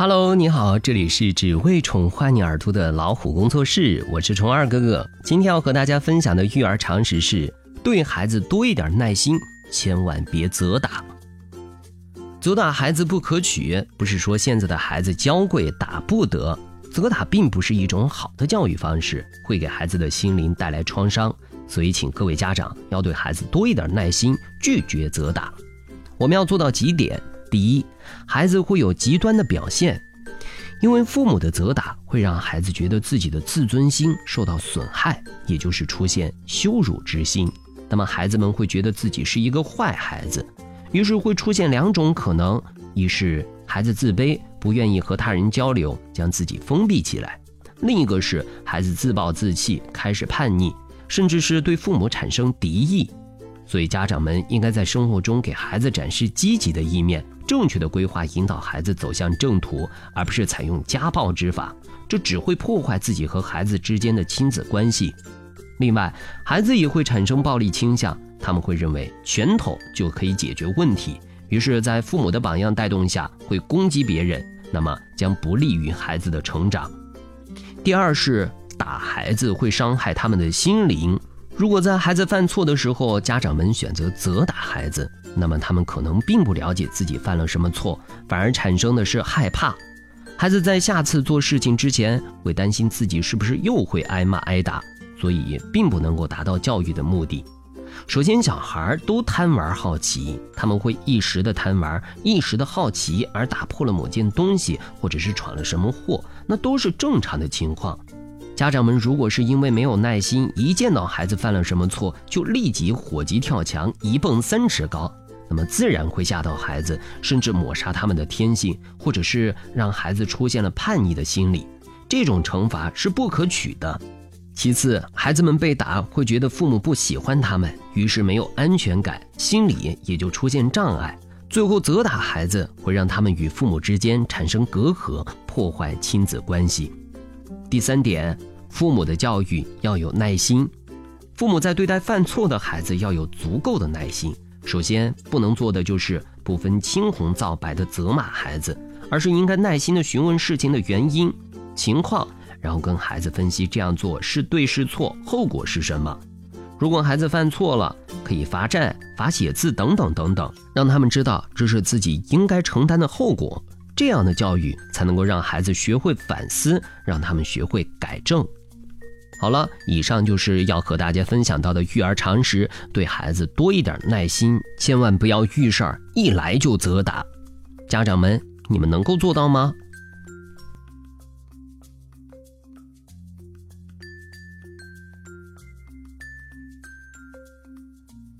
Hello，你好，这里是只为宠坏你耳朵的老虎工作室，我是虫二哥哥。今天要和大家分享的育儿常识是：对孩子多一点耐心，千万别责打。责打孩子不可取，不是说现在的孩子娇贵打不得。责打并不是一种好的教育方式，会给孩子的心灵带来创伤。所以，请各位家长要对孩子多一点耐心，拒绝责打。我们要做到几点：第一，孩子会有极端的表现，因为父母的责打会让孩子觉得自己的自尊心受到损害，也就是出现羞辱之心。那么，孩子们会觉得自己是一个坏孩子，于是会出现两种可能：一是孩子自卑，不愿意和他人交流，将自己封闭起来；另一个是孩子自暴自弃，开始叛逆。甚至是对父母产生敌意，所以家长们应该在生活中给孩子展示积极的一面，正确的规划引导孩子走向正途，而不是采用家暴之法，这只会破坏自己和孩子之间的亲子关系。另外，孩子也会产生暴力倾向，他们会认为拳头就可以解决问题，于是，在父母的榜样带动下会攻击别人，那么将不利于孩子的成长。第二是。打孩子会伤害他们的心灵。如果在孩子犯错的时候，家长们选择责打孩子，那么他们可能并不了解自己犯了什么错，反而产生的是害怕。孩子在下次做事情之前，会担心自己是不是又会挨骂挨打，所以并不能够达到教育的目的。首先，小孩都贪玩好奇，他们会一时的贪玩，一时的好奇而打破了某件东西，或者是闯了什么祸，那都是正常的情况。家长们如果是因为没有耐心，一见到孩子犯了什么错就立即火急跳墙，一蹦三尺高，那么自然会吓到孩子，甚至抹杀他们的天性，或者是让孩子出现了叛逆的心理。这种惩罚是不可取的。其次，孩子们被打会觉得父母不喜欢他们，于是没有安全感，心理也就出现障碍。最后，责打孩子会让他们与父母之间产生隔阂，破坏亲子关系。第三点。父母的教育要有耐心，父母在对待犯错的孩子要有足够的耐心。首先，不能做的就是不分青红皂白的责骂孩子，而是应该耐心的询问事情的原因、情况，然后跟孩子分析这样做是对是错，后果是什么。如果孩子犯错了，可以罚站、罚写字等等等等，让他们知道这是自己应该承担的后果。这样的教育才能够让孩子学会反思，让他们学会改正。好了，以上就是要和大家分享到的育儿常识，对孩子多一点耐心，千万不要遇事儿一来就责打。家长们，你们能够做到吗？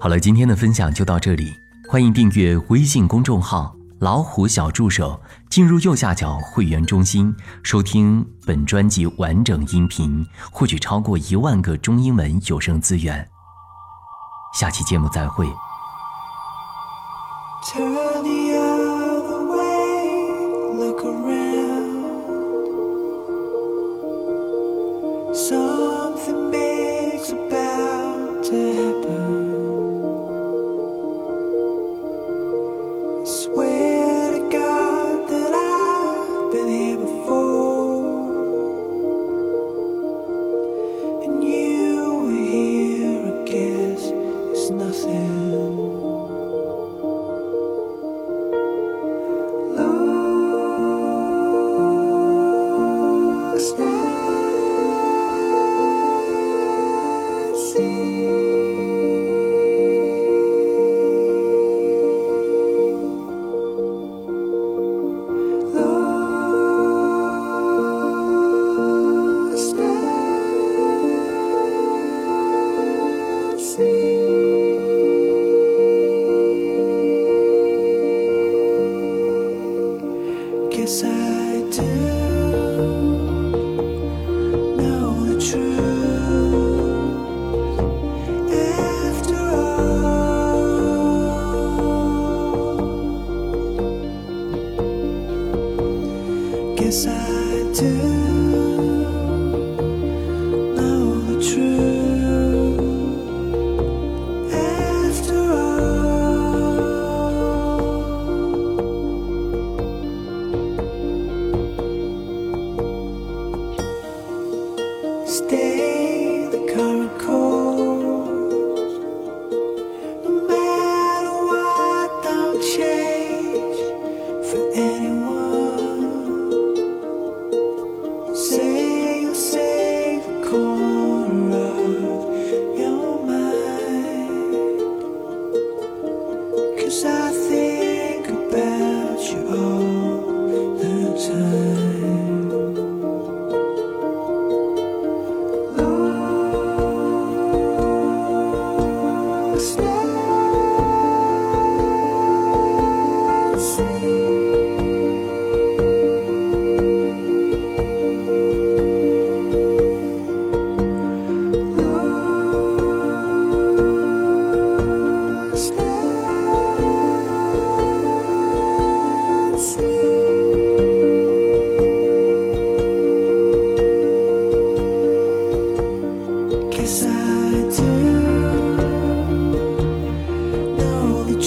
好了，今天的分享就到这里，欢迎订阅微信公众号。老虎小助手，进入右下角会员中心，收听本专辑完整音频，获取超过一万个中英文有声资源。下期节目再会。